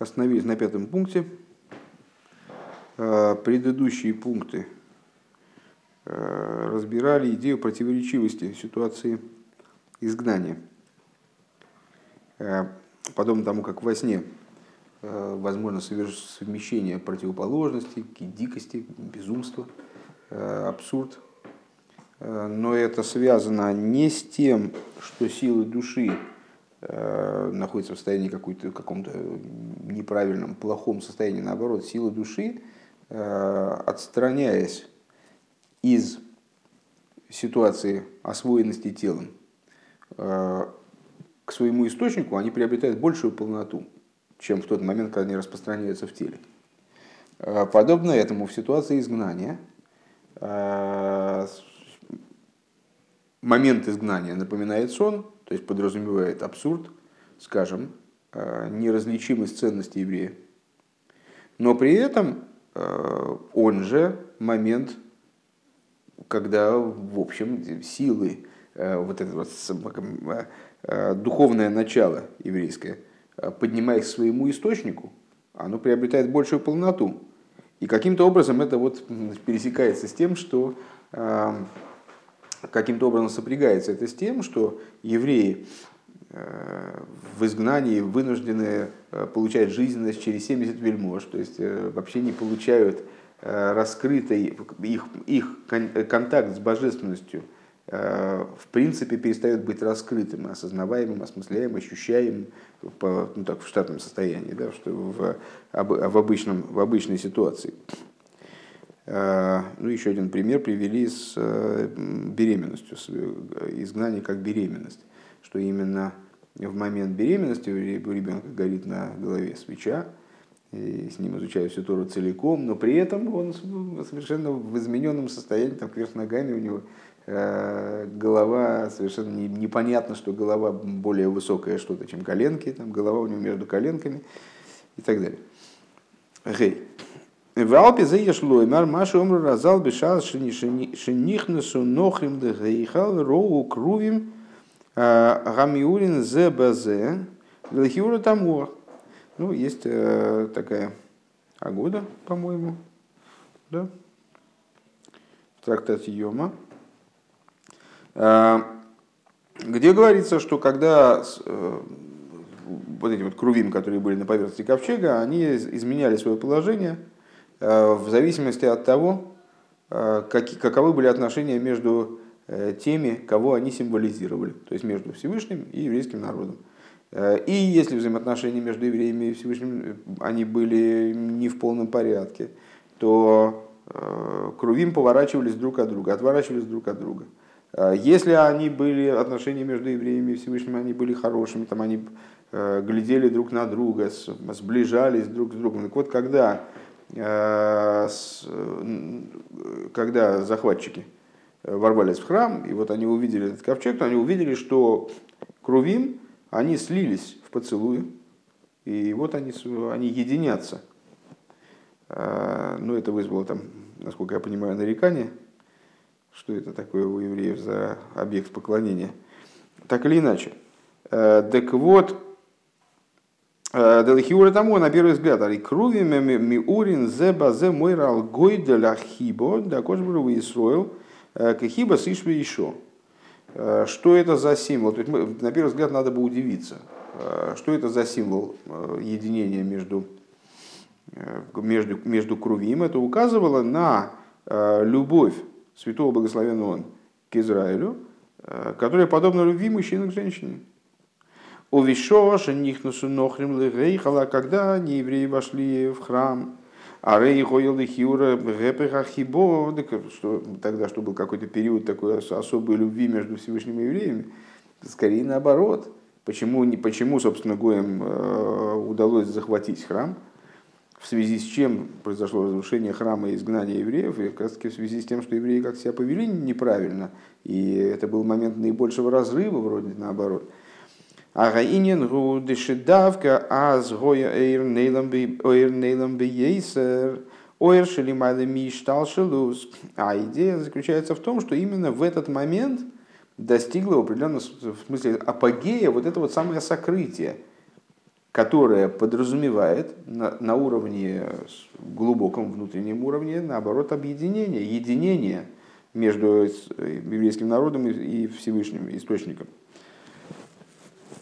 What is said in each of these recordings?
Остановились на пятом пункте. Э, предыдущие пункты э, разбирали идею противоречивости ситуации изгнания. Э, подобно тому, как во сне возможно совмещение противоположностей, дикости, безумства, абсурд. Но это связано не с тем, что силы души находятся в состоянии какой-то, каком-то неправильном, плохом состоянии, наоборот, силы души Э, отстраняясь из ситуации освоенности телом э, к своему источнику, они приобретают большую полноту, чем в тот момент, когда они распространяются в теле. Э, подобно этому в ситуации изгнания момент изгнания напоминает сон, то есть подразумевает абсурд, скажем, неразличимость ценности еврея. Но при этом Э, он же момент, когда, в общем, силы, э, вот это вот э, духовное начало еврейское, поднимаясь к своему источнику, оно приобретает большую полноту. И каким-то образом это вот пересекается с тем, что каким-то образом сопрягается это с тем, что евреи в изгнании вынуждены э, получать жизненность через 70 вельмож, то есть э, вообще не получают э, раскрытый их, их контакт с божественностью в принципе перестает быть раскрытым, осознаваемым, осмысляемым, ощущаемым ну, так, в штатном состоянии, да, что в, в, обычном, в обычной ситуации. Ну, еще один пример привели с беременностью, с изгнанием как беременность что именно в момент беременности у ребенка горит на голове свеча, и с ним изучают всю Тору целиком, но при этом он совершенно в измененном состоянии, там кверх ногами у него э, голова совершенно не, непонятно, что голова более высокая что-то, чем коленки, там голова у него между коленками и так далее. Гей. В Алпе заеш лоймар, машу омру разал бешал шинихнесу нохрим де гейхал роу крувим Гамиурин ЗБЗ Лехиура Тамур. Ну, есть э, такая Агода, по-моему, да? в трактате Йома, э, где говорится, что когда э, вот эти вот крувим, которые были на поверхности ковчега, они изменяли свое положение в зависимости от того, каковы были отношения между Э, теми, кого они символизировали, то есть между Всевышним и еврейским народом. Э, и если взаимоотношения между евреями и Всевышним э, они были не в полном порядке, то Крувим поворачивались друг от друга, отворачивались друг от друга. Если они были, отношения между евреями и Всевышним, они были хорошими, там они глядели друг на друга, сближались друг с другом. Так вот, когда, когда захватчики, Э, ворвались в храм, и вот они увидели этот ковчег, то они увидели, что Крувим, они слились в поцелуе, и вот они, они единятся. А, ну, это вызвало там, насколько я понимаю, нарекание, что это такое у евреев за объект поклонения. Так или иначе. Э, так вот, э, Делхиура тому, на первый взгляд, али круви миурин зеба зе мойрал гойделя хибо, да кожбру Исроил, Э, Кахиба сишви еще. Э, что это за символ? То есть на первый взгляд надо бы удивиться. Что это за символ единения между, между, между крувим? Это указывало на любовь святого благословенного к Израилю, которая подобна любви мужчины к женщине. У Вишоша нихнусу нохрим легейхала, когда неевреи вошли в храм, а Рей Гойл и Хиура Хибо, что тогда что был какой-то период такой особой любви между Всевышними евреями, скорее наоборот. Почему, не, почему собственно, Гоем э, удалось захватить храм, в связи с чем произошло разрушение храма и изгнание евреев, и как раз таки в связи с тем, что евреи как себя повели неправильно, и это был момент наибольшего разрыва, вроде наоборот – Агаинин гу дешидавка аз гоя эйр нейлам бейсер ойр шелимайлы миштал шелуз. А идея заключается в том, что именно в этот момент достигло в определенном смысле апогея вот это вот самое сокрытие. которая подразумевает на, на уровне, глубоком внутреннем уровне, наоборот, объединение, единение между еврейским народом и Всевышним источником.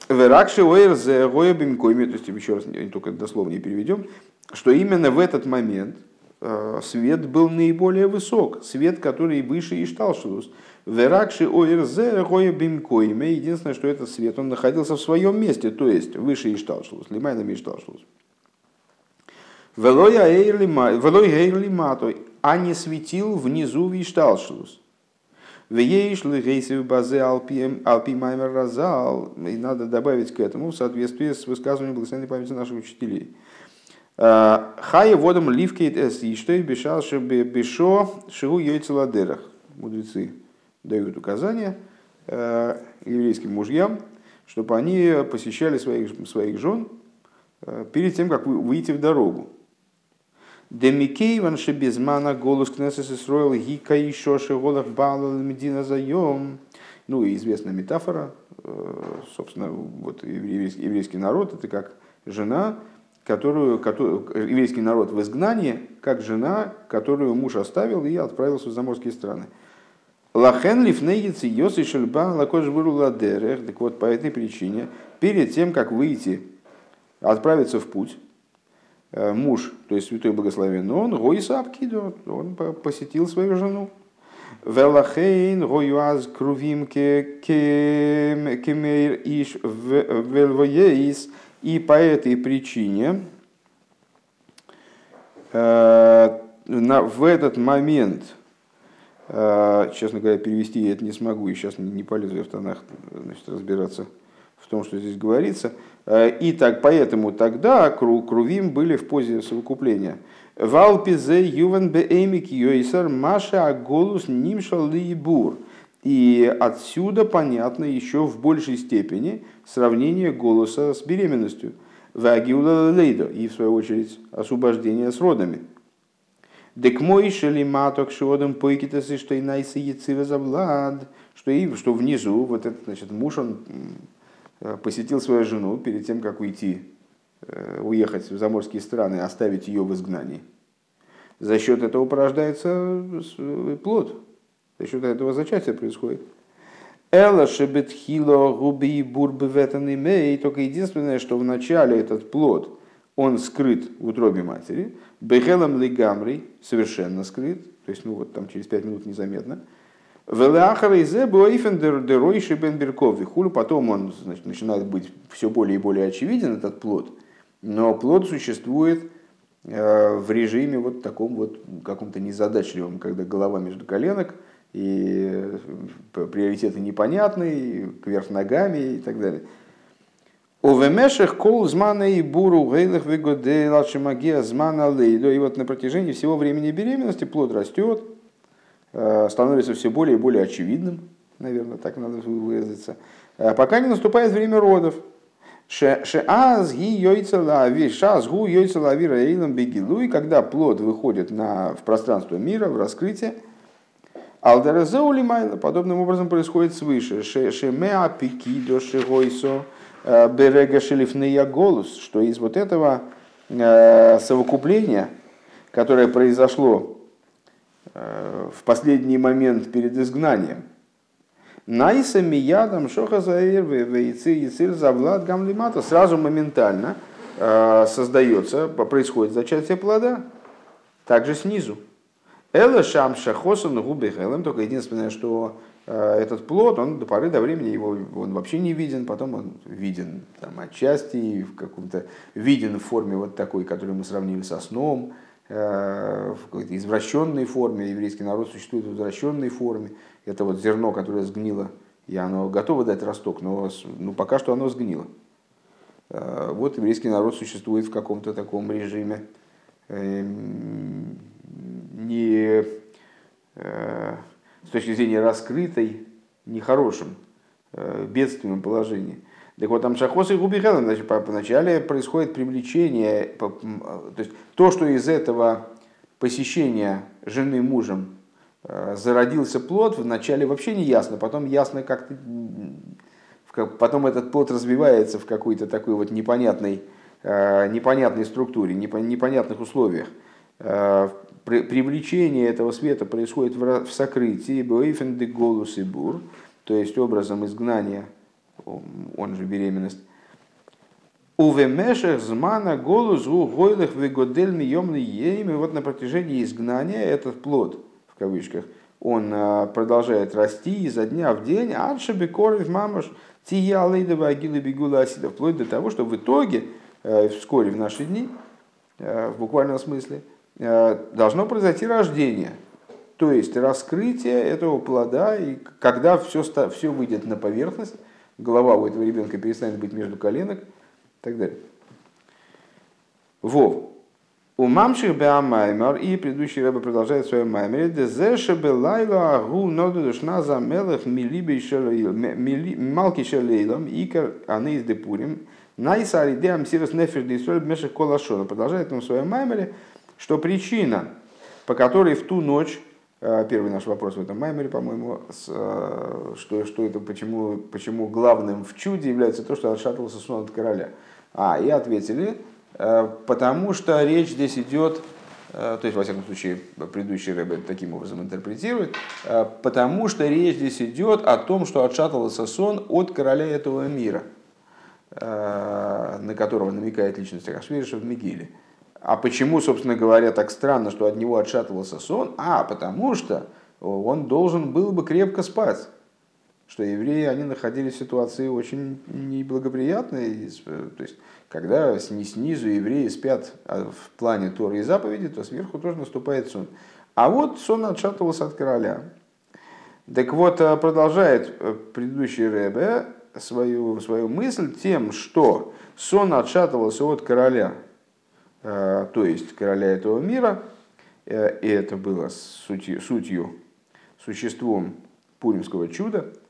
Веракши ойр гоя бимкойми, то есть еще раз, не только дословно не переведем, что именно в этот момент э, свет был наиболее высок, свет, который выше Ишталшус. Веракши ойрзе гоя бимкойме, единственное, что этот свет, он находился в своем месте, то есть выше Ишталшус, лимайнами Ишталшус. Велой гейрли матой, а не светил внизу Ишталшус. Вееш лигейсив базе алпи маймер разал. И надо добавить к этому в соответствии с высказыванием благословенной памяти наших учителей. «А, Хай водом ливкейт эс и что бешал бешо шигу яйцеладерах. Мудрецы дают указания э, еврейским мужьям, чтобы они посещали своих, своих жен э, перед тем, как выйти в дорогу. Демикейван шебезмана голос кнесес Исроил гика еще шеголах балал медина заем. Ну и известная метафора, э, собственно, вот еврейский, еврейский народ это как жена, которую, которую, еврейский народ в изгнании, как жена, которую муж оставил и отправился в заморские страны. Лахен лифнеец йосы шельба лакош. Так вот, по этой причине, перед тем, как выйти, отправиться в путь, муж, то есть святой благословен, он гойса абкидо, он посетил свою жену. Велахейн гоюаз крувим кемейр иш велвоеис. И по этой причине э, в этот момент, э, честно говоря, перевести я это не смогу, и сейчас не полезу я в тонах значит, разбираться в том, что здесь говорится. Э, и так, поэтому тогда крувим были в позе совокупления. Валпизе ювен беэмик йойсар маша аголус нимшал бур. И отсюда понятно еще в большей степени сравнение голоса с беременностью. Вагиула лейдо. И в свою очередь освобождение с родами. Дек мой шели маток шодом пойкитасы, что и найсы яцира завлад. Что, и, что внизу, вот этот значит, муж, он посетил свою жену перед тем, как уйти, э, уехать в заморские страны, оставить ее в изгнании. За счет этого порождается э, плод. За счет этого зачатие происходит. Эла шебетхило губи бурбы ветан имей. Только единственное, что в начале этот плод, он скрыт в утробе матери. Бехелам лигамри, совершенно скрыт. То есть, ну вот там через пять минут незаметно. Хулю потом он значит, начинает быть все более и более очевиден, этот плод. Но плод существует э, в режиме вот таком вот каком-то незадачливом, когда голова между коленок, и э, приоритеты непонятные, кверх ногами и так далее. Овемешах кол змана и буру гейлах выгоды лачимагия змана лейло. И вот на протяжении всего времени беременности плод растет, становится все более и более очевидным, наверное, так надо выразиться, э, пока не наступает время родов. Шеаз ги йойца лави, шаз гу йойца лави раилам бегилу, и когда плод выходит на, в пространство мира, в раскрытие, Алдеразеули майла, подобным образом происходит свыше. Шемеа пикидо шегойсо э, берега шелифнея голос, что из вот этого совокупления, которое произошло Э, в последний момент перед изгнанием. Найса миядом шохазаир вейцы яцир завлад гамлимата. Сразу моментально э, создается, происходит зачатие плода. Также снизу. Эла шам шахосан губи. Только единственное, что э, этот плод, он до поры до времени его он вообще не виден, потом он виден там, отчасти, в каком-то виден в форме вот такой, которую мы сравнили со сном, Э, в какой-то извращенной форме, еврейский народ существует в извращенной форме. Это вот зерно, которое сгнило, и оно готово дать росток, но ну, пока что оно сгнило. Э, вот еврейский народ существует в каком-то таком режиме эм, не э, с точки зрения раскрытой, нехорошем, бедственном положении. Так вот, там шахос и губихелем, значит, вначале происходит привлечение, то есть то, что из этого посещения жены мужем э, зародился плод, вначале вообще не ясно, потом ясно как-то, потом этот плод развивается в какой-то такой вот непонятной непонятной структуре, непонятных условиях. Привлечение этого света происходит в сокрытии, бейфен де голос то есть образом изгнания, он же беременность, Увемешех змана голузу гойлых вегодель миемный ейм. И вот на протяжении изгнания этот плод, в кавычках, он а, продолжает расти изо дня в день, адшебе коров мамаш тия лейдова агилы бегула асида, вплоть до того, что в итоге, э, вскоре в наши дни, э, в буквальном смысле, должно произойти рождение, то есть раскрытие этого плода, и когда все, все выйдет на поверхность, голова у этого ребенка перестанет быть между коленок – и так далее. Вов. У мамших беамаймар, и предыдущий рыба продолжает свое маймере, дезеше белайла агу ноду душна за мелых малки шелейлом, икар из депурим, найсари деам сирос нефиш дейсоль бмешек колашона. Продолжает он в своем маймере, что причина, по которой в ту ночь Первый наш вопрос в этом маймере, по-моему, э, что, что это, почему, почему главным в чуде является то, что отшатывался сон от короля. А, и ответили, э, потому что речь здесь идет, э, то есть, во всяком случае, предыдущий рэб таким образом интерпретирует, э, потому что речь здесь идет о том, что отшатывался сон от короля этого мира, на которого намекает личность Рашвириша в Мигиле. А почему, собственно говоря, так странно, что от него отшатывался сон? А, потому что он должен был бы крепко спать что евреи, они находились в ситуации очень неблагоприятной. То есть, когда снизу евреи спят а в плане Торы и заповеди, то сверху тоже наступает сон. А вот сон отшатывался от короля. Так вот, э, продолжает э, предыдущий Ребе свою, свою мысль тем, что сон отшатывался от короля, э, то есть короля этого мира, и это было сутью, сутью существом пуримского чуда –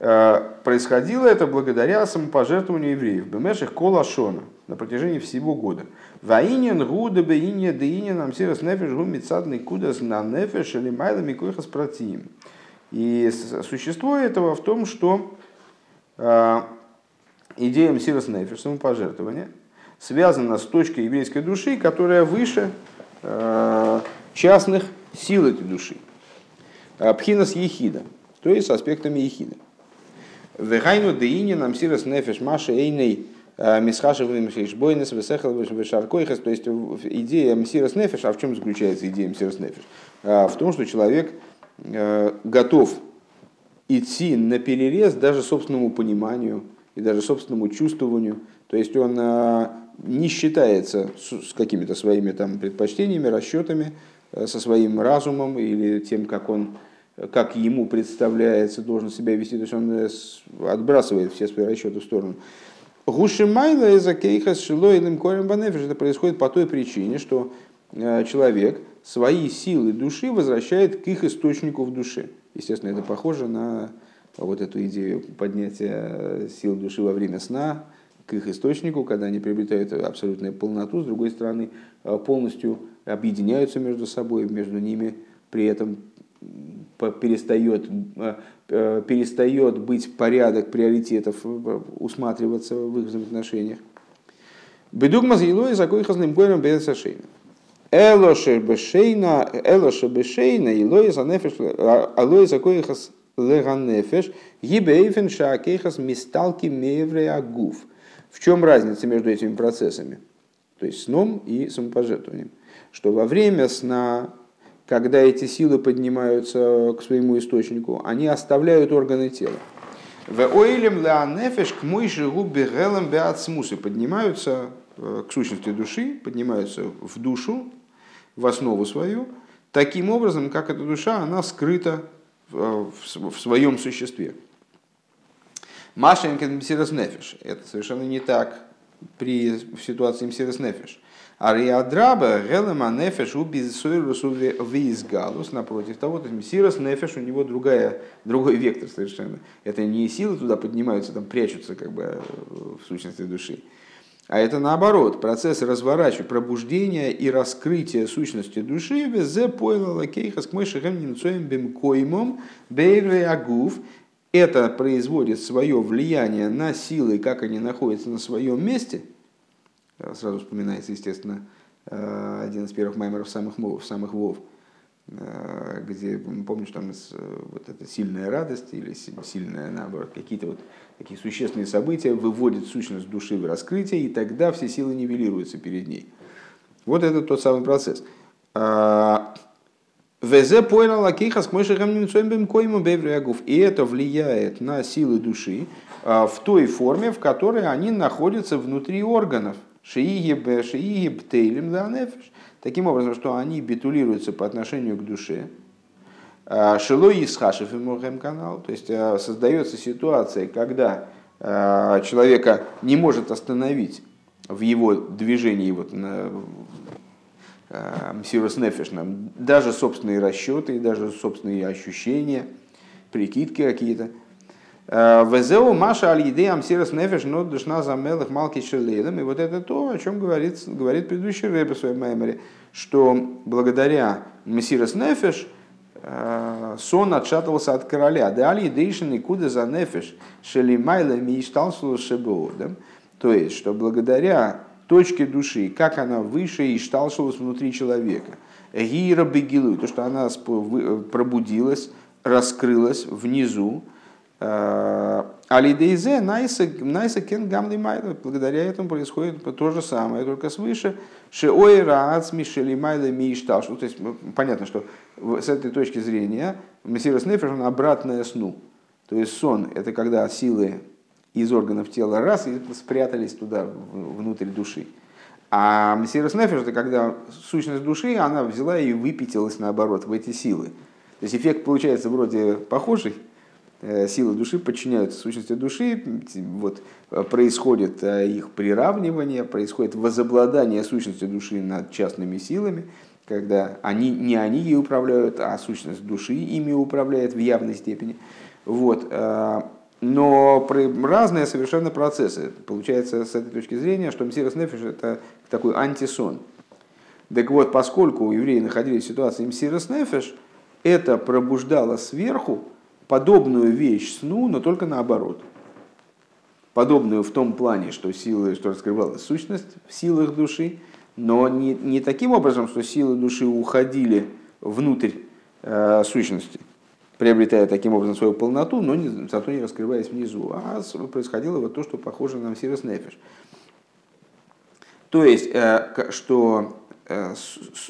Э, происходило это благодаря самопожертвованию евреев. Бемеших колашона на протяжении всего года. Ваинен гуда бейне деине нам сирос нефеш гумит садный кудас на нефеш или майлами койхас протиим. И существо этого в том, что э, идея мсирос нефеш, самопожертвования, связана с точкой еврейской души, которая выше э, частных сил этой души. Пхинас ехида, то есть с аспектами ехида. Вегайну деини нам сирос нефеш маши эйней э, мисхашевым шейшбойнес весехал вешаркойхас. То есть идея мсирос нефеш, а в чем заключается идея мсирос нефеш? Э, в том, что человек готов идти на перерез даже собственному пониманию и даже собственному чувствованию. То есть он не считается с какими-то своими там предпочтениями, расчетами, со своим разумом или тем, как он как ему представляется, должен себя вести, то есть он э, отбрасывает все свои расчеты в сторону. Гушимайла из Акейхас Шилоилем Корем Банефиш это происходит по той причине, что э, человек свои силы души возвращает к их источнику в душе. Естественно, это похоже на вот эту идею поднятия сил души во время сна к их источнику, когда они приобретают абсолютную полноту, с другой стороны, э, полностью объединяются между собой, между ними при этом перестает, э, э, перестает быть порядок приоритетов усматриваться в их взаимоотношениях. Бедугма зилой за кой хазным гоем без сашейна. Элоше бешейна, элоше бешейна, илой за нефеш, алой за кой хас леганефеш, мисталки мевре агуф. В чем разница между этими процессами? То есть сном и самопожертвованием. Что во время сна когда эти силы поднимаются к своему источнику, они оставляют органы тела. В оилем леанефеш к мойши губе гелем беацмусы поднимаются э, к сущности души, поднимаются в душу, в основу свою, таким образом, как эта душа, она скрыта в своем существе. Машенькин мсирос нефиш. Это совершенно не так при ситуации мсирос нефиш. Ариадраба гелема нефеш у безсойрусу визгалус, напротив того, то есть сирос нефеш, у него другая, другой вектор совершенно. Это не силы туда поднимаются, там прячутся как бы в сущности души. А это наоборот, процесс разворачивания, пробуждения и раскрытия сущности души везе пойла лакейхас к мышехем немцоем бемкоймом бейрве агув. Это производит свое влияние на силы, как они находятся на своем месте – Сразу вспоминается, естественно, один из первых маймеров самых, самых вов, где, помнишь, там вот эта сильная радость или сильная, наоборот, какие-то вот такие существенные события выводят сущность души в раскрытие, и тогда все силы нивелируются перед ней. Вот это тот самый процесс. Везе понял к койму И это влияет на силы души а, в той форме, в которой они находятся внутри органов. Таким образом, что они битулируются по отношению к душе. А, Шило исхашев и канал. То есть а, создается ситуация, когда человека не может остановить в его движении вот Мсирус Нефиш, даже собственные расчеты, даже собственные ощущения, прикидки какие-то. Э, Везеу Маша аль еды амсирас нефеш но душна замелых малки шеледом. И вот это то, о чем говорит, говорит предыдущий рэб в своем меморе, что благодаря Мессирас нефеш э, сон отшатывался от короля. Да аль едейшин и куда за нефеш шелимайла мишталсулу шебоодом. То есть, что благодаря точки души, как она выше и шталшилась внутри человека. Гира бегилу, то, что она пробудилась, раскрылась внизу. Э, Алидейзе найса кен гамли майла. Благодаря этому происходит то же самое, только свыше. Шеой раац мишели майла мишташ. То есть понятно, что с этой точки зрения Мессирос Нефеш, он обратное сну. То есть сон – это когда силы из органов тела раз и спрятались туда, внутрь души. А Мессирос Нефеш, это когда сущность души, она взяла и выпятилась наоборот в эти силы. То есть эффект получается вроде похожий, э, силы души подчиняются сущности души, вот, происходит э, их приравнивание, происходит возобладание сущности души над частными силами, когда они, не они ей управляют, а сущность души ими управляет в явной степени. Вот. Но разные совершенно процессы. Получается, с этой точки зрения, что Мсирос Нефиш – это такой антисон. Так вот, поскольку евреи находились в ситуации Мсирос Нефиш, это пробуждало сверху подобную вещь сну, но только наоборот. Подобную в том плане, что, силы, что раскрывалась сущность в силах души, но не, не таким образом, что силы души уходили внутрь э, сущности, приобретая таким образом свою полноту, но не, зато не раскрываясь внизу. А происходило вот то, что похоже на Мсирос Нефиш. То есть, э, что э,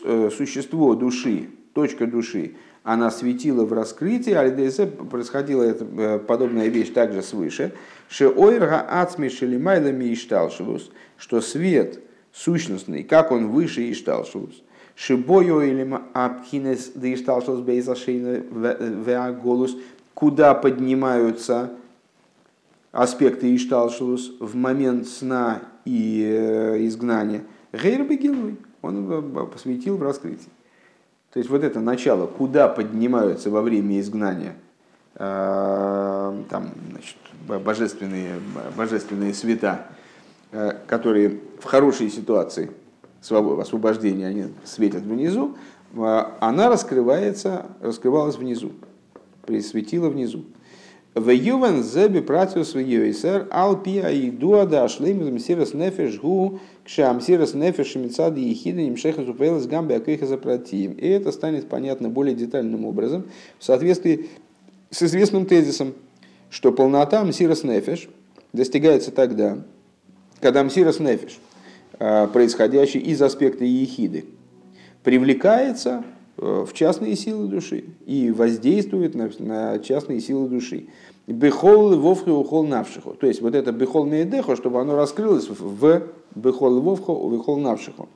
э, существо души, точка души, она светила в раскрытии, а ЛДС происходила это, подобная вещь также свыше. Шеойрга ацми шелимайлами ишталшилус, что свет сущностный, как он выше ишталшилус, Шибою или Абхинес Дишталшос Бейзашейна Веаголус, куда поднимаются аспекты Ишталшус в момент сна и изгнания. Гейр Бегилуй, он посвятил в раскрытии. То есть вот это начало, куда поднимаются во время изгнания там, значит, божественные, божественные света, которые в хорошей ситуации освобождения, они светят внизу, а она раскрывается, раскрывалась внизу, присветила внизу. В Ювен зеби пратиус в Юисер алпи аидуа да ашлейм мсирас нефеш гу кшам сирас нефеш мецад ехида немшеха зупелас гамбе акейха запратием. И это станет понятно более детальным образом в соответствии с известным тезисом, что полнота мсирас нефеш достигается тогда, когда мсирас нефеш – происходящий из аспекта ехиды, привлекается э, в частные силы души и воздействует на, на частные силы души. Бехол вовхи ухол навшиху. То есть вот это бехол меедехо, чтобы оно раскрылось в бехол вовху бехол навшиху.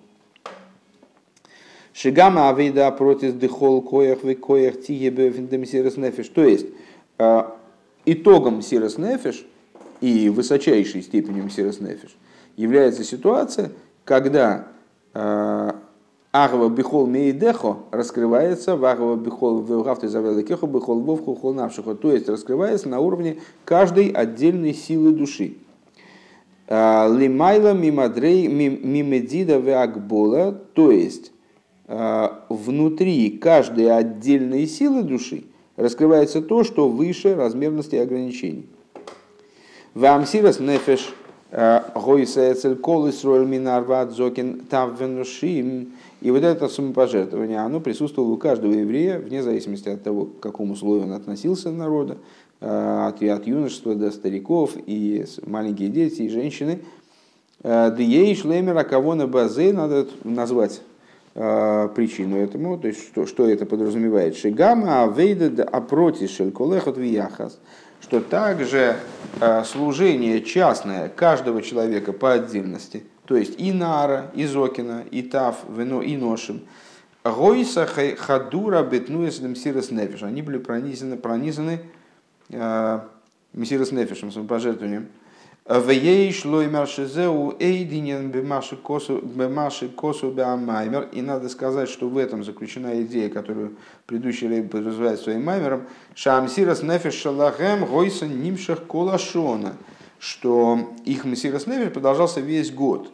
Шигама авида против дехол коях в коях тигебе финдемсирес нефиш. То есть э, итогом сирес нефиш и высочайшей степенью сирес нефиш является ситуация, когда э, Агава бихол мейдехо раскрывается в Агава бихол вевгавты завеликехо бихол вовху хол навшихо, то есть раскрывается на уровне каждой отдельной силы души. Э, лимайла мимадрей мимедида веакбола, то есть э, внутри каждой отдельной силы души раскрывается то, что выше размерности ограничений. Вамсирас нефеш Таввенушим. И вот это самопожертвование, оно присутствовало у каждого еврея, вне зависимости от того, к какому слою он относился народа, от, от юношества до стариков, и маленькие дети, и женщины. Дией шлемера кого на базе надо назвать причину этому, то есть что, что это подразумевает. Шигама авейда апроти шельколехот вияхас – что также э, служение частное каждого человека по отдельности, то есть и Нара, и Зокина, и Тав, Вино, и Ношим, Гойса Хадура Бетнуэс Мсирос Нефиш, они были пронизаны, пронизаны э, Мсирос Нефишем, самопожертвованием. И надо сказать, что в этом заключена идея, которую предыдущий рейд подразумевает своим маймером. Шамсирас нефеш шалахем гойса нимшах колашона. Что их мессирас нефеш продолжался весь год.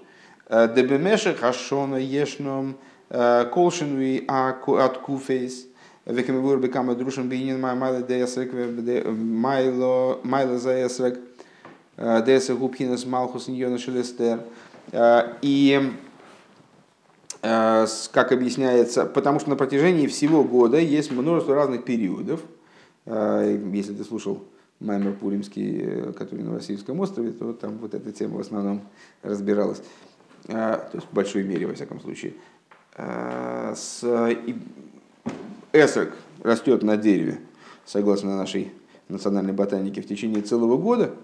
Дебемешах хашона ешном колшинуи от куфейс. Векамивур бекама друшен майла деясрек майла заясрек. Деса Губхинас Малхус Ньона Шелестер. И как объясняется, потому что на протяжении всего года есть множество разных периодов. Если ты слушал Маймер Пуримский, который на Васильевском острове, то там вот эта тема в основном разбиралась. То есть в большой мере, во всяком случае. С... Эсрек растет на дереве, согласно нашей национальной ботанике, в течение целого года –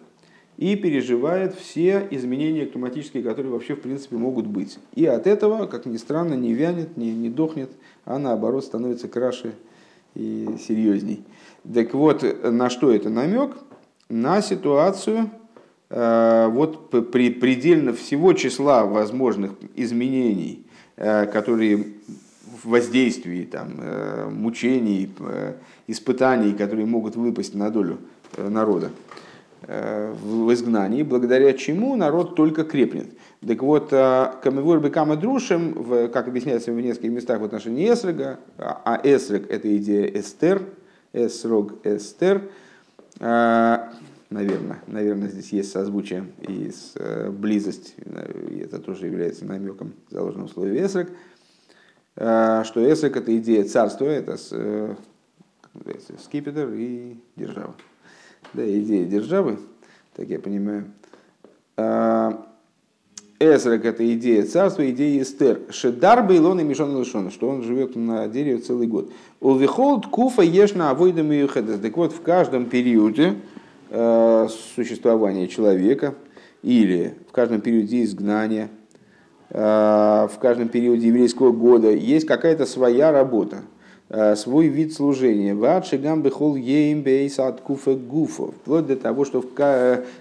и переживает все изменения климатические, которые вообще в принципе могут быть. И от этого, как ни странно, не вянет, не, не дохнет, а наоборот становится краше и серьезней. Так вот, на что это намек? На ситуацию э, вот при предельно всего числа возможных изменений, э, которые в воздействии, там, э, мучений, испытаний, которые могут выпасть на долю народа в изгнании, благодаря чему народ только крепнет. Так вот, э, Камевур Бекама Друшем, как объясняется в нескольких местах в отношении Эсрега, а Эсрег – это идея Эстер, Эсрог Эстер, э, наверное, наверное, здесь есть созвучие и э, близость, и это тоже является намеком заложенным в слове что Эсрег – это идея царства, это скипетр и держава да, идея державы, так я понимаю. А, Эсрак – это идея царства, идея Эстер. Шедар Бейлон и Мишон Лешон, что он живет на дереве целый год. Улвихолд Куфа ешна авойдам и Так вот, в каждом периоде э, существования человека или в каждом периоде изгнания, э, в каждом периоде еврейского года есть какая-то своя работа – свой вид служения. Вадшигам бехол еймбейс от куфа гуфа. Вплоть до того, что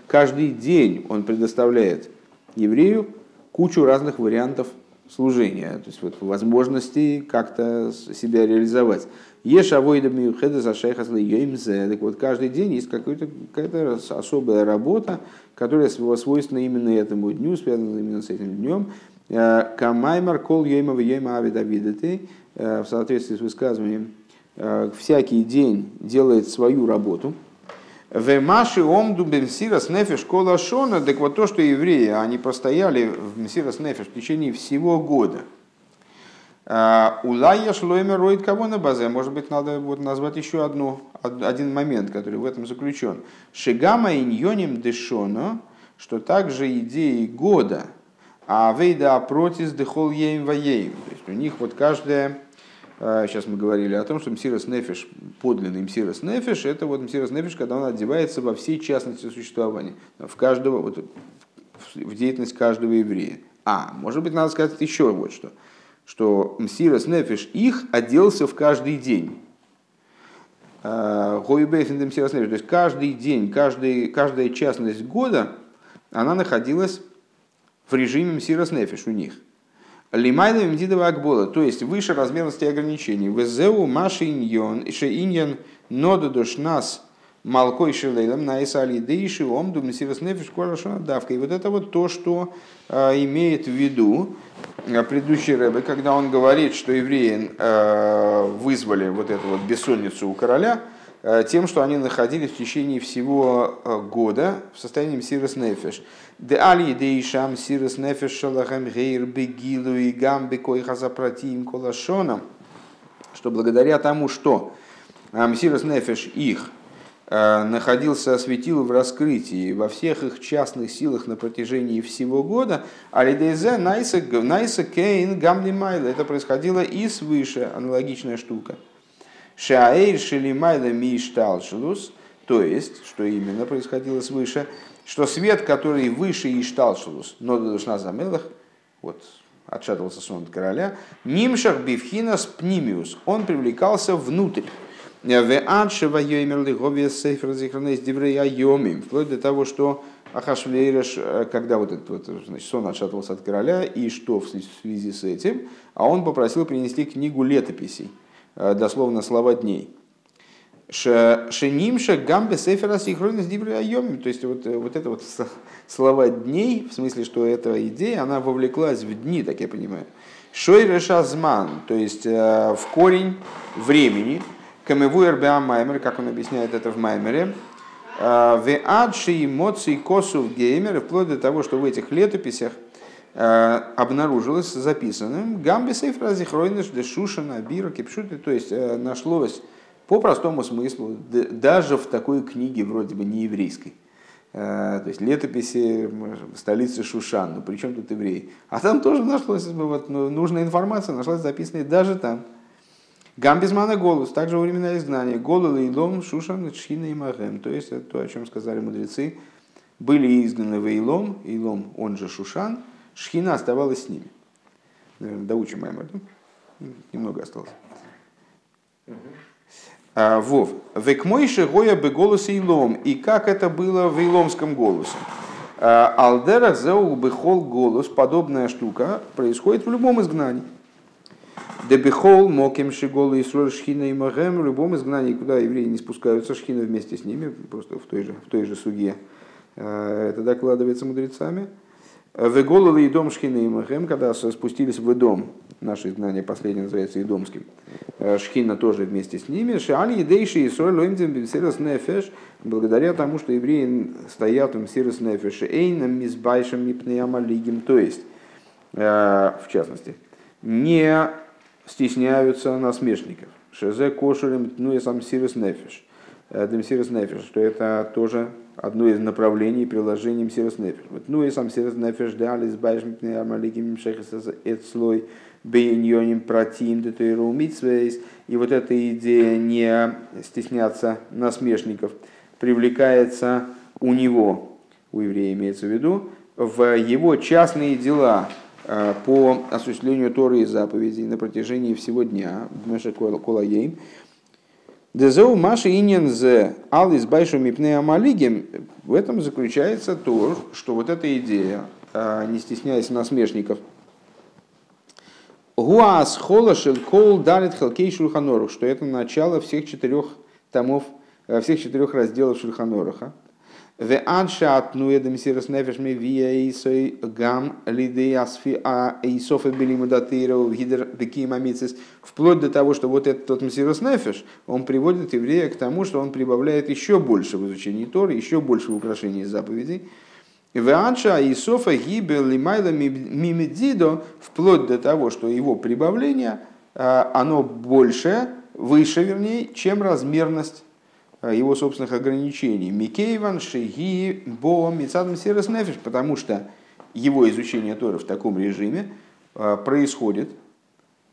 каждый день он предоставляет еврею кучу разных вариантов служения, то есть вот возможностей как-то себя реализовать. Еш авойдам юхеда за шейхасли Так вот, каждый день есть какая-то какая особая работа, которая свойственна именно этому дню, связана именно с этим днем. Э, Камаймар кол йойма йойма авидавидаты Э, в соответствии с высказыванием, э, всякий день делает свою работу. В Маши Омду Бенсирас Нефеш школа Шона, так вот то, что евреи, они постояли в Мессирас Нефеш в течение всего года. Улая шлоймер роид кого на базе. Может быть, надо вот назвать еще одну, один момент, который в этом заключен. Шигама иньоним дешона, что также идеи года, а вейда протис дехол ейм ваейм. То есть у них вот каждая, сейчас мы говорили о том, что мсирос нефиш, подлинный мсирос нефиш, это вот мсирос нефиш, когда он одевается во всей частности существования, в каждого, вот, в деятельность каждого еврея. А, может быть, надо сказать еще вот что, что мсирос нефиш их оделся в каждый день. То есть каждый день, каждый, каждая частность года, она находилась в режиме Мсирос Нефиш у них. Лимайна Мдидова Акбола, то есть выше размерности ограничений. Везеу Маши Иньон, Шеиньян Нода Дошнас Малкой Шелейлом на Исали Дейши Омду Мсирос Нефиш Куарашона Давка. И вот это вот то, что а, имеет в виду а, предыдущий Рэбе, когда он говорит, что евреи а, вызвали вот эту вот бессонницу у короля, тем, что они находились в течение всего э, года в состоянии Сирос Нефеш. Де али дейшам Сирос Нефеш шалахам гейр бегилу и гамбе койхаза протим колашоном, что благодаря тому, что Сирос Нефеш их Э, находился, светил в раскрытии во всех их частных силах на протяжении всего года, а лидейзе найса кейн гамли майла. Это происходило и свыше, аналогичная штука. Шаэйр шелимайла мишталшилус, то есть, что именно происходило свыше, что свет, который выше Ишталшилус, но душна замелах, вот отшатывался сон короля, нимшах бифхинас пнимиус, он привлекался внутрь. Айомим. Вплоть до того, что Ахашвлейреш, э, когда вот этот вот, значит, сон отшатывался от короля, и что в связи с этим, а он попросил принести книгу летописей, э, дословно слова дней. Шенимша гамбе сефера сихронис дибрей айомим. То есть вот, э, вот это вот слова дней, в смысле, что эта идея, она вовлеклась в дни, так я понимаю. Шойреша зман, то есть в корень времени, Камевуэр Маймер, как он объясняет это в Маймере, «Э, в адши эмоции косу геймер, вплоть до того, что в этих летописях э, обнаружилось записанным Гамби Сейфра Зихройныш де Шушана Бира Кипшуты, то есть э, нашлось по простому смыслу, даже в такой книге вроде бы не еврейской. То есть летописи столицы Шушан, ну при чем тут евреи? А там тоже нашлось, вот, ну, нужная информация, нашлась записанная даже там. Гамбизмана голос, также во времена изгнания. Голы лейлом, шушан, чхина и магем. То есть это то, о чем сказали мудрецы. Были изгнаны в Эйлом, Эйлом, он же Шушан, Шхина оставалась с ними. Наверное, доучим Маймер, да? Немного осталось. А, Вов. Векмойше гоя бы голос Илом. И как это было в Иломском голосе. А, Алдера зеу бехол голос, подобная штука, происходит в любом изгнании. Дебихол, Моким, Шигола, Исроль, Шхина и Магем, в любом изгнании, куда евреи не спускаются, Шхина вместе с ними, просто в той же, в той же суге. Э, это докладывается мудрецами. Вегола и дом Шхина и Магем, когда спустились в дом, наше изгнание последнее называется Идомским, э, Шхина тоже вместе с ними. Шали едейши и соль лоимдем бимсерас нефеш, благодаря тому, что евреи стоят в мсерас нефеш, эйнам мизбайшем мипнеямалигим, то есть, э, в частности, не стесняются насмешников. Шезе кошерем, ну и сам сирус нефиш. Дем сирус нефиш, что это тоже одно из направлений приложения сирус нефиш. Вот, ну и сам сирус нефиш, да, избавишь меня амаликим шехес слой бейньоним протим детуиру митсвейс. И вот эта идея не стесняться насмешников привлекается у него, у еврея имеется в виду, в его частные дела, Э, по осуществлению Торы и заповедей на протяжении всего дня, Меша Дезоу Маши Иньян зе Алис Байшу Мипне Амалигим. В этом заключается то, что вот эта идея, э, не стесняясь насмешников, Гуас Холашел Кол Далит Халкей Шульханорух, что это начало всех четырех томов, э, всех четырех разделов Шульханоруха. В аншат ну эдем сирос нефеш ми вия исой гам лиды асфи а исофа били мудатыров гидер беким амицис вплоть до того, что вот этот тот нефеш, он приводит еврея к тому, что он прибавляет еще больше в изучении Торы, еще больше в украшении заповедей. В анша исофа гибел лимайла вплоть до того, что его прибавление, оно больше, выше, вернее, чем размерность его собственных ограничений. Микейван, Шиги, Бо, Мицадам Серес Нефиш, потому что его изучение Тора в таком режиме э, происходит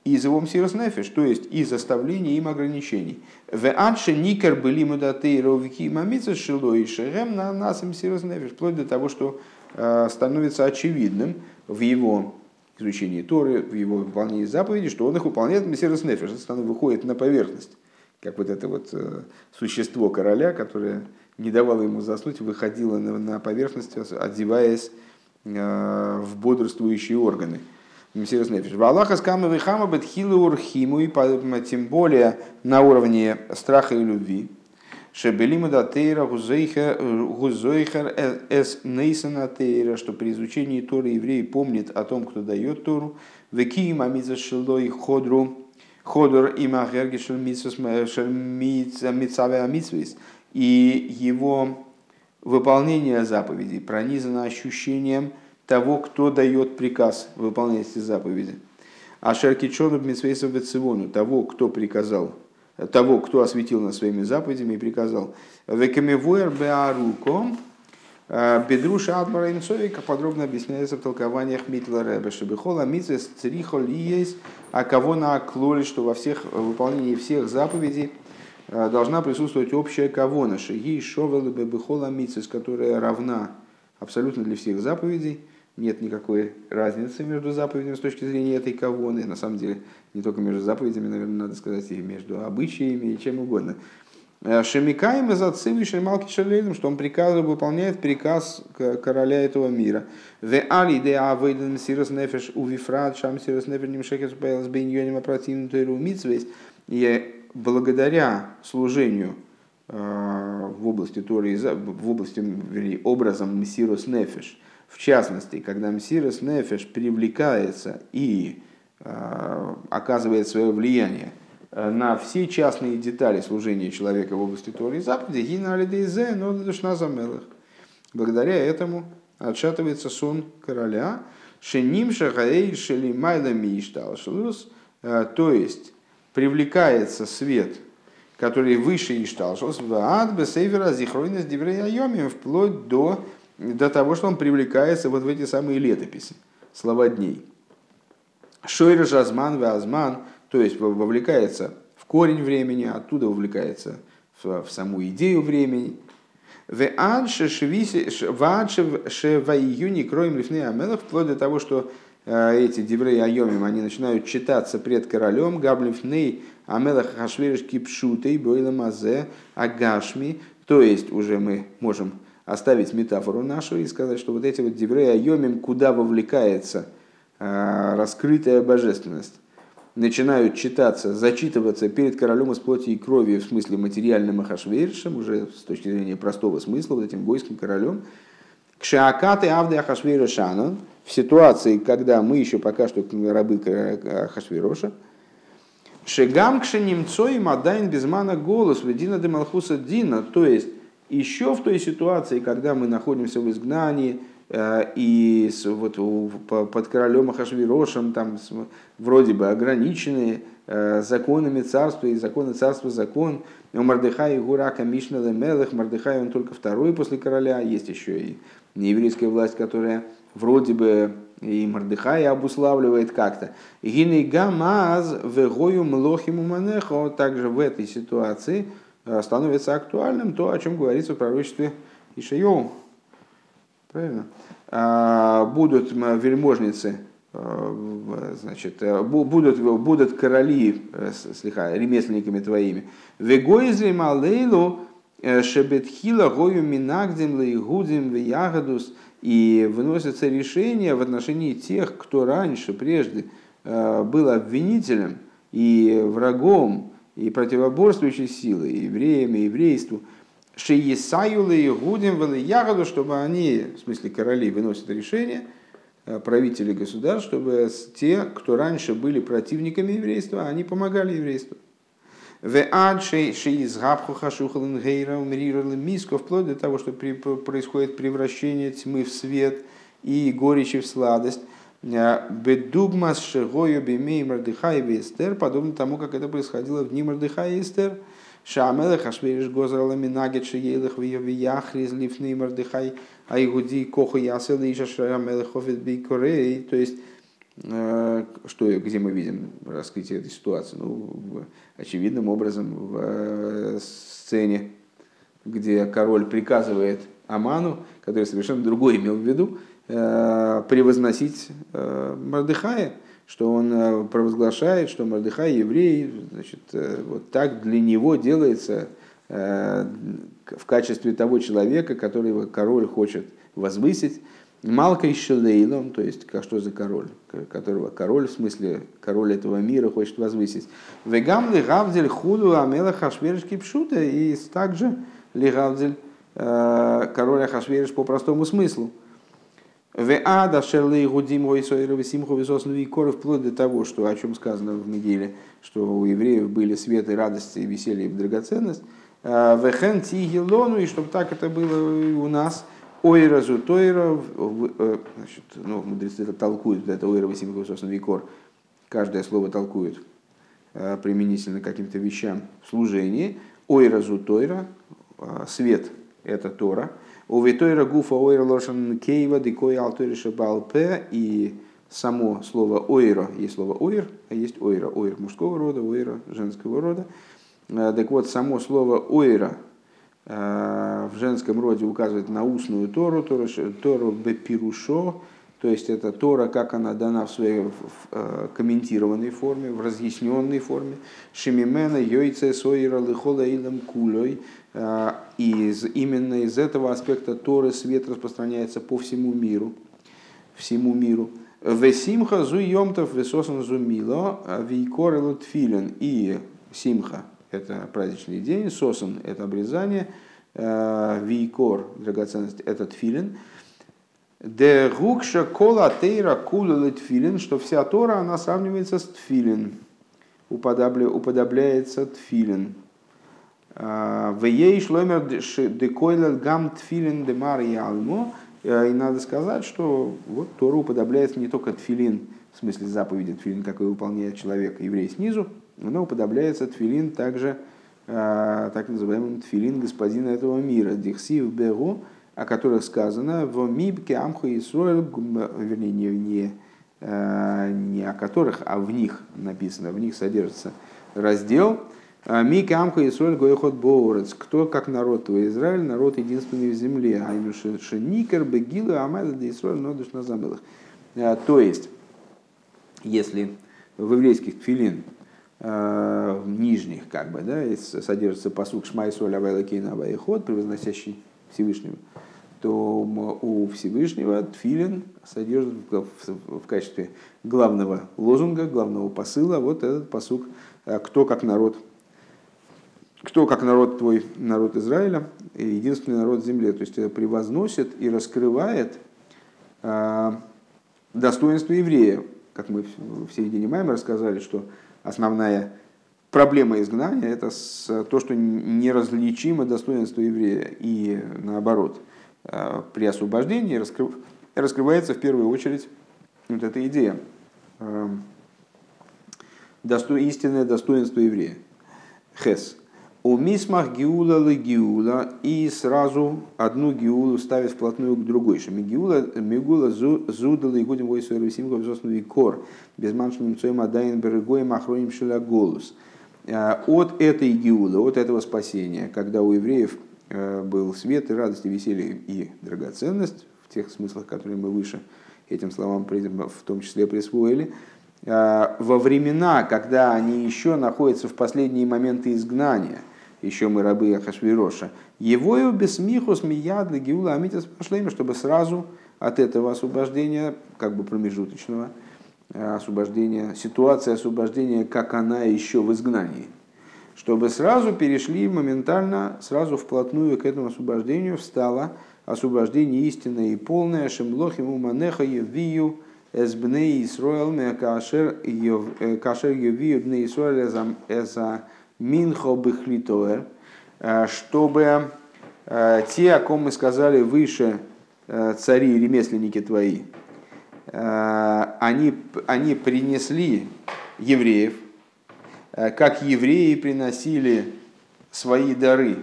из его мсирос нефиш, то есть из оставления им ограничений. В адше никер были мудатейро вики мамица шило и шерем на нас мсирос нефиш, вплоть до того, что э, становится очевидным в его изучении Торы, в его выполнении заповедей, что он их выполняет мсирос нефиш, это выходит на поверхность как вот это вот э, существо короля, которое не давало ему заснуть, выходило на, поверхность, одеваясь э, в бодрствующие органы. Валаха с камы вихама бетхилу урхиму, и тем более на уровне страха и любви. Шебелима да тейра гузойхер эс нейсана тейра, что при изучении Торы еврей помнит о том, кто дает Тору. Векима миза шилой ходру Ходор и Махерги Мицвис. И его выполнение заповедей пронизано ощущением того, кто дает приказ выполнять эти заповеди. А Шеркичону Мицвейсов Бецивону, того, кто приказал, того, кто осветил нас своими заповедями и приказал. Векамевуэр Беаруком Бедруша Адмара Инцовика подробно объясняется в толкованиях Митла Рэбе, что Бехола Митсвес Црихол есть, а кого на оклоле, что во всех выполнении всех заповедей э, должна присутствовать общая кавона, шаги шовел бехола митсвес, которая равна абсолютно для всех заповедей. Нет никакой разницы между заповедями с точки зрения этой кавоны. На самом деле, не только между заповедями, наверное, надо сказать, и между обычаями и чем угодно. Э, Шемикаем из отцы Шемалки Шалейлем, что он приказывает, выполняет приказ короля этого мира. В али де авейден сирос нефеш увифрат шам сирос нефеш нимшекес пэлс бейньоним опротивным тойру митсвейс. И благодаря служению э, в области Торы, в области, вернее, образом Мессирос Нефеш, в частности, когда Мессирос Нефеш привлекается и э, оказывает свое влияние на все частные детали служения человека в области Торы и заповедей, гина алидейзе, но душна замелых. Благодаря этому отшатывается сон короля, шеним шагаэй шелимайла миштал шлус, э, то есть привлекается свет, который выше Ишталшос, в ад бесейвера зихройнес диврея вплоть до, до того, что он привлекается вот в эти самые летописи, слова дней. Шойра жазман вазман, то есть вовлекается в корень времени, оттуда вовлекается в, в саму идею времени. Вплоть до того, что э, эти деврей айомим, они начинают читаться пред королем, габлифней амелах хашвериш кипшутей бойла мазе агашми, то есть уже мы можем оставить метафору нашу и сказать, что вот эти вот деврей айомим, куда вовлекается э, раскрытая божественность, начинают читаться, зачитываться перед королем из плоти и крови, в смысле материальным Ахашверишем, уже с точки зрения простого смысла, вот этим гойским королем, к Шаакаты Авды Ахашверишана, в ситуации, когда мы еще пока что рабы Ахашвероша, Шегам к немцой мадайн безмана голос ведина де Малхуса Дина, то есть еще в той ситуации, когда мы находимся в изгнании, и вот под королем Ахашвирошем там вроде бы ограниченные э, законами царства и законы царства закон. У Мардыхай Гурака Мишна Мелех, Мардыхай он только второй после короля, есть еще и нееврейская власть, которая вроде бы и Мардыхая обуславливает как-то. Гиней гамаз вегою млохим манехо, также в этой ситуации э, становится актуальным то, о чем говорится в пророчестве Ишайоу. Правильно? А, будут вельможницы, а, значит, э, будут, будут короли э, слегка, ремесленниками твоими. Вегоизли малейлу э, шебетхила гою минагдим лейгудим ягодус и выносятся решения в отношении тех, кто раньше, прежде был обвинителем и врагом, и противоборствующей силой, и евреям, и еврейству – Шеесаюлы и Гудим ягоду, чтобы они, в смысле короли, выносят решение, э, правители государств, чтобы те, кто раньше были противниками еврейства, они помогали еврейству. Вплоть до того, что происходит превращение тьмы в свет и горечи в сладость. Э, Бедугмас шегою бимей Мардыхай Эстер, подобно тому, как это происходило в дни Мардыхая и Эстер. Шамелех Ашвериш Гозрала Минагет Шиелых Вияхриз Лифны Мардыхай Айгуди Коху Ясел Иша Шамелех Хофит Бейкорей. То есть, э, что, где мы видим раскрытие этой ситуации? Ну, очевидным образом в э, сцене, где король приказывает Аману, который совершенно другой имел в виду, э, превозносить Мардыхая что он э, провозглашает, что Мордыхай еврей, значит, э, вот так для него делается э, в качестве того человека, которого король хочет возвысить, Малкой Шелейлом, то есть как что за король, которого король, в смысле король этого мира хочет возвысить. Вегам ли гавдель худу амела хашверишки пшута, и также ли гавдель король Ахашвериш по простому смыслу. В ада шерлей гудим ойсойрова симху висослуви коры вплоть до того, что о чем сказано в Мегиле, что у евреев были свет и радость и веселье и драгоценность. Тигелону, и чтобы так это было и у нас. Ойразу тойра, значит, ну, мудрецы это толкуют, это ойра симху висослуви кор. Каждое слово толкует применительно к каким-то вещам в служении. Ойразу тойра, свет – это Тора. У Витойра Гуфа Ойра Лошан Кейва Дикой Алтойриша Балпе и само слово ойра, есть слово ойр, а есть ойра, ойр мужского рода, ойра женского рода. Э, так вот, само слово ойра э, в женском роде указывает на устную Тору, Тору, Тору Бепирушо, то есть это Тора, как она дана в своей в, э, комментированной форме, в разъясненной форме. Шимимена, Йойце, Сойра, Лихола, Илам, Кулой, Э, и именно из этого аспекта Торы свет распространяется по всему миру. Всему миру. Весимха зу йомтов весосан зу мило а вейкор тфилин. И симха – это праздничный день, сосан – это обрезание, э, вейкор – драгоценность – это тфилин. Де гукша кола тейра кула тфилин, что вся Тора, она сравнивается с тфилин, уподобляется тфилин. В ей шломер декойлер гам тфилин де алму. И надо сказать, что вот Тора уподобляется не только тфилин, в смысле заповеди тфилин, какой выполняет человек, еврей снизу, но уподобляется тфилин также э, так называемым тфилин господина этого мира, дихсив бегу, о которых сказано в мибке амху Исруэль, вернее, не, не, э, не о которых, а в них написано, в них содержится раздел, а, Мика Амха Исраиль Гойхот Боурец. Кто как народ твой Израиль, народ единственный в земле. А именно Никер Бегила Амайда де Исраиль Нодыш на забылых. А, то есть, если в еврейских тфилин а, нижних, как бы, да, содержится посук Шмай Соль Авайлакейна Авайхот, превозносящий Всевышнего, то у Всевышнего тфилин содержит в качестве главного лозунга, главного посыла вот этот посук «Кто как народ кто как народ твой, народ Израиля, единственный народ земли. То есть превозносит и раскрывает э, достоинство еврея. Как мы в середине Майма рассказали, что основная проблема изгнания – это то, что неразличимо достоинство еврея. И наоборот, при освобождении раскрыв, раскрывается в первую очередь вот эта идея э, досто, истинное достоинство еврея. Хес – у мисмах гиула гиула и сразу одну гиулу ставит вплотную к другой. Что мигиула мигула зудала и гудим вой свой русим и кор без маншным цоем адайн берегоем охроним шеля голос. А, от этой гиулы, от этого спасения, когда у евреев э, был свет и радость и веселье и драгоценность в тех смыслах, которые мы выше этим словам в том числе присвоили, а, во времена, когда они еще находятся в последние моменты изгнания – еще мы рабы Ахашвироша, его и без смеху смеяд гиула амитис пошлеми, чтобы сразу от этого освобождения, как бы промежуточного э, освобождения, ситуация освобождения, как она еще в изгнании, чтобы сразу перешли моментально, сразу вплотную к этому освобождению встало освобождение истинное и полное, шемлохим уманеха евию, эсбней Исруэл, кашер евию бней Исруэл эза Минхо Бехлитоэр, э, чтобы э, те, о ком мы сказали выше, э, цари и ремесленники твои, они, они принесли евреев, как евреи приносили свои дары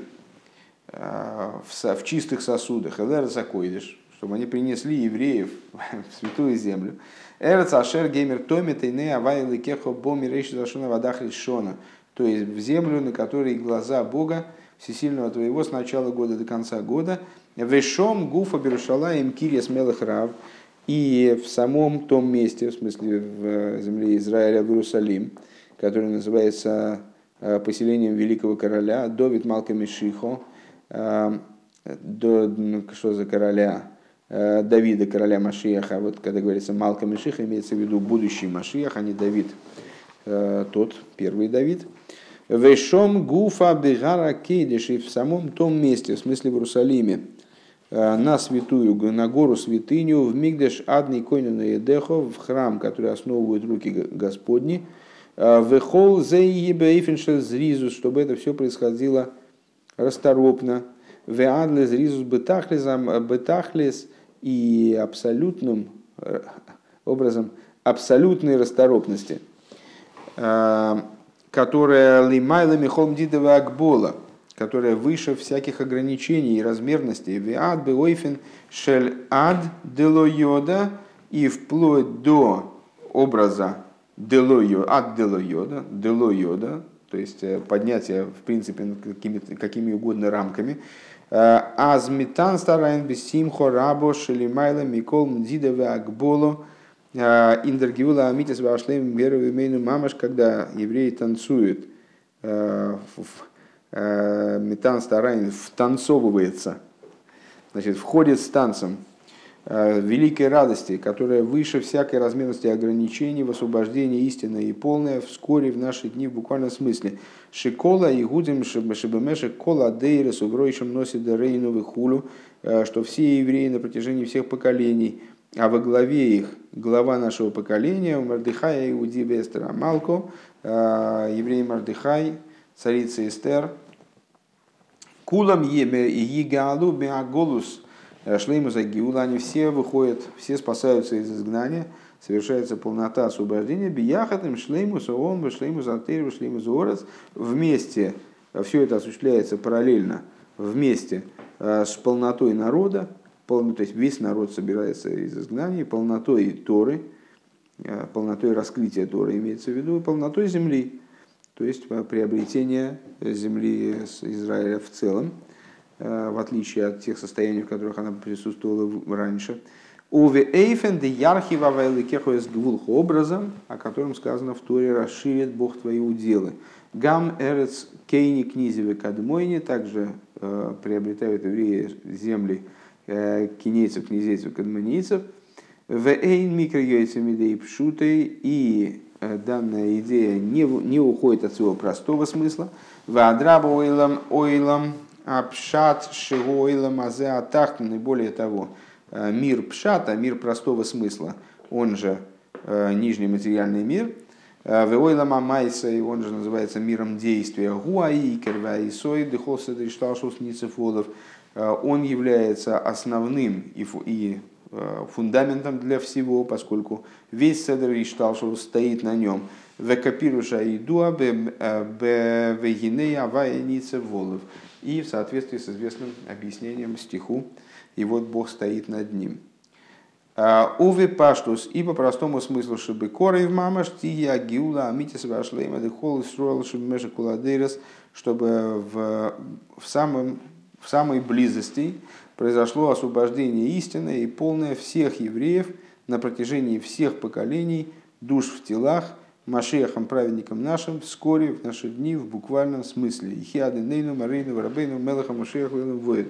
в, в чистых сосудах, Закойдыш, чтобы они принесли евреев в святую землю. Эрц Ашер Геймер Томит и не Авайлы Кехо Боми Рейши Зашона Ришона. То есть в землю, на которой глаза Бога всесильного твоего с начала года до конца года, вешом гуфа берушала им кирес мелахрав, и в самом том месте, в смысле в земле Израиля, в Иерусалим, который называется э, поселением великого короля, Довид Малка Мишихо, э, до, ну, что за короля, э, Давида, короля Машиаха, вот когда говорится Малка Мишиха, имеется в виду будущий Машиах, а не Давид, тот, первый Давид – Вешом гуфа бегара кейдиш и в самом том месте, в смысле в Иерусалиме, на святую, на гору святыню, в Мигдеш Адный Койнена Едехо, в храм, который основывают руки Господни, Вехол Зейебейфеншел Зризус, чтобы это все происходило расторопно. Веадлес Ризус Бетахлесом, Бетахлес и абсолютным образом абсолютной расторопности, которая лимайла михом дидова акбола – которая выше всяких ограничений и размерностей. Виад беойфен шель ад дело йода и вплоть до образа дело ад дело йода, дело йода, то есть э, поднятие, в принципе, какими, какими угодно рамками. Э, Азмитан старайн бессимхо рабо шелимайла микол мдидове акболо э, индергиула амитис вашлем веру мамаш, когда евреи танцуют метан старайн втанцовывается, значит, входит с танцем великой радости, которая выше всякой размерности ограничений в освобождении истины и полное вскоре в наши дни в буквальном смысле. Шикола и гудим шибемешек кола дейрес угроишем носит рейну хулу, э, что все евреи на протяжении всех поколений, а во главе их глава нашего поколения, Мардыхая Иуди Вестера Малко, еврей Мардыхай, царица Эстер, Кулам егалу беаголус э, шлейму за гиула, они все выходят, все спасаются из изгнания, совершается полнота освобождения, бияхатым шлейму соом, шлейму за тейру, шлейму за вместе, э, все это осуществляется параллельно, вместе э, с полнотой народа, полно, то есть весь народ собирается из изгнания, полнотой Торы, полнотой раскрытия Торы имеется в виду, полнотой земли. То есть приобретение земли Израиля в целом, э, в отличие от тех состояний, в которых она присутствовала раньше. Уве эйфен де ярхива вайликехуэс гвулху образом, о котором сказано в Торе, расширит Бог твои уделы. Гам эрец кейни книзевы кадмойни, также э, приобретают евреи земли э, кинейцев, князейцев, кадмонийцев. В эйн микройойцами пшутой и Э, данная идея не, не уходит от своего простого смысла. Вадраба ойлам ойлам апшат шиго ойлам азе атахтан. И более того, э, мир пшата, мир простого смысла, он же э, нижний материальный мир, Веойлама Майса, и он же называется миром действия. Гуаи, Керва и Сой, Дехоса, Дришталшус, Ницефолов. Он является основным и, и Э, фундаментом для всего, поскольку весь Седр Ишталшев стоит на нем. Векапируша и дуа бевегинея аваяница волов. И в соответствии с известным объяснением стиху, и вот Бог стоит над ним. А, Уве паштус, и по простому смыслу, чтобы коры в мамаш, тия гиула, амитис вашлейма, дехол чтобы межа куладейрес, чтобы в, в, самом, в самой близости произошло освобождение истины и полное всех евреев на протяжении всех поколений, душ в телах, Машехом, праведником нашим, вскоре в наши дни в буквальном смысле. Ихиады Нейну, Марейну, Рабейну, Мелаха, Машеху, Воет.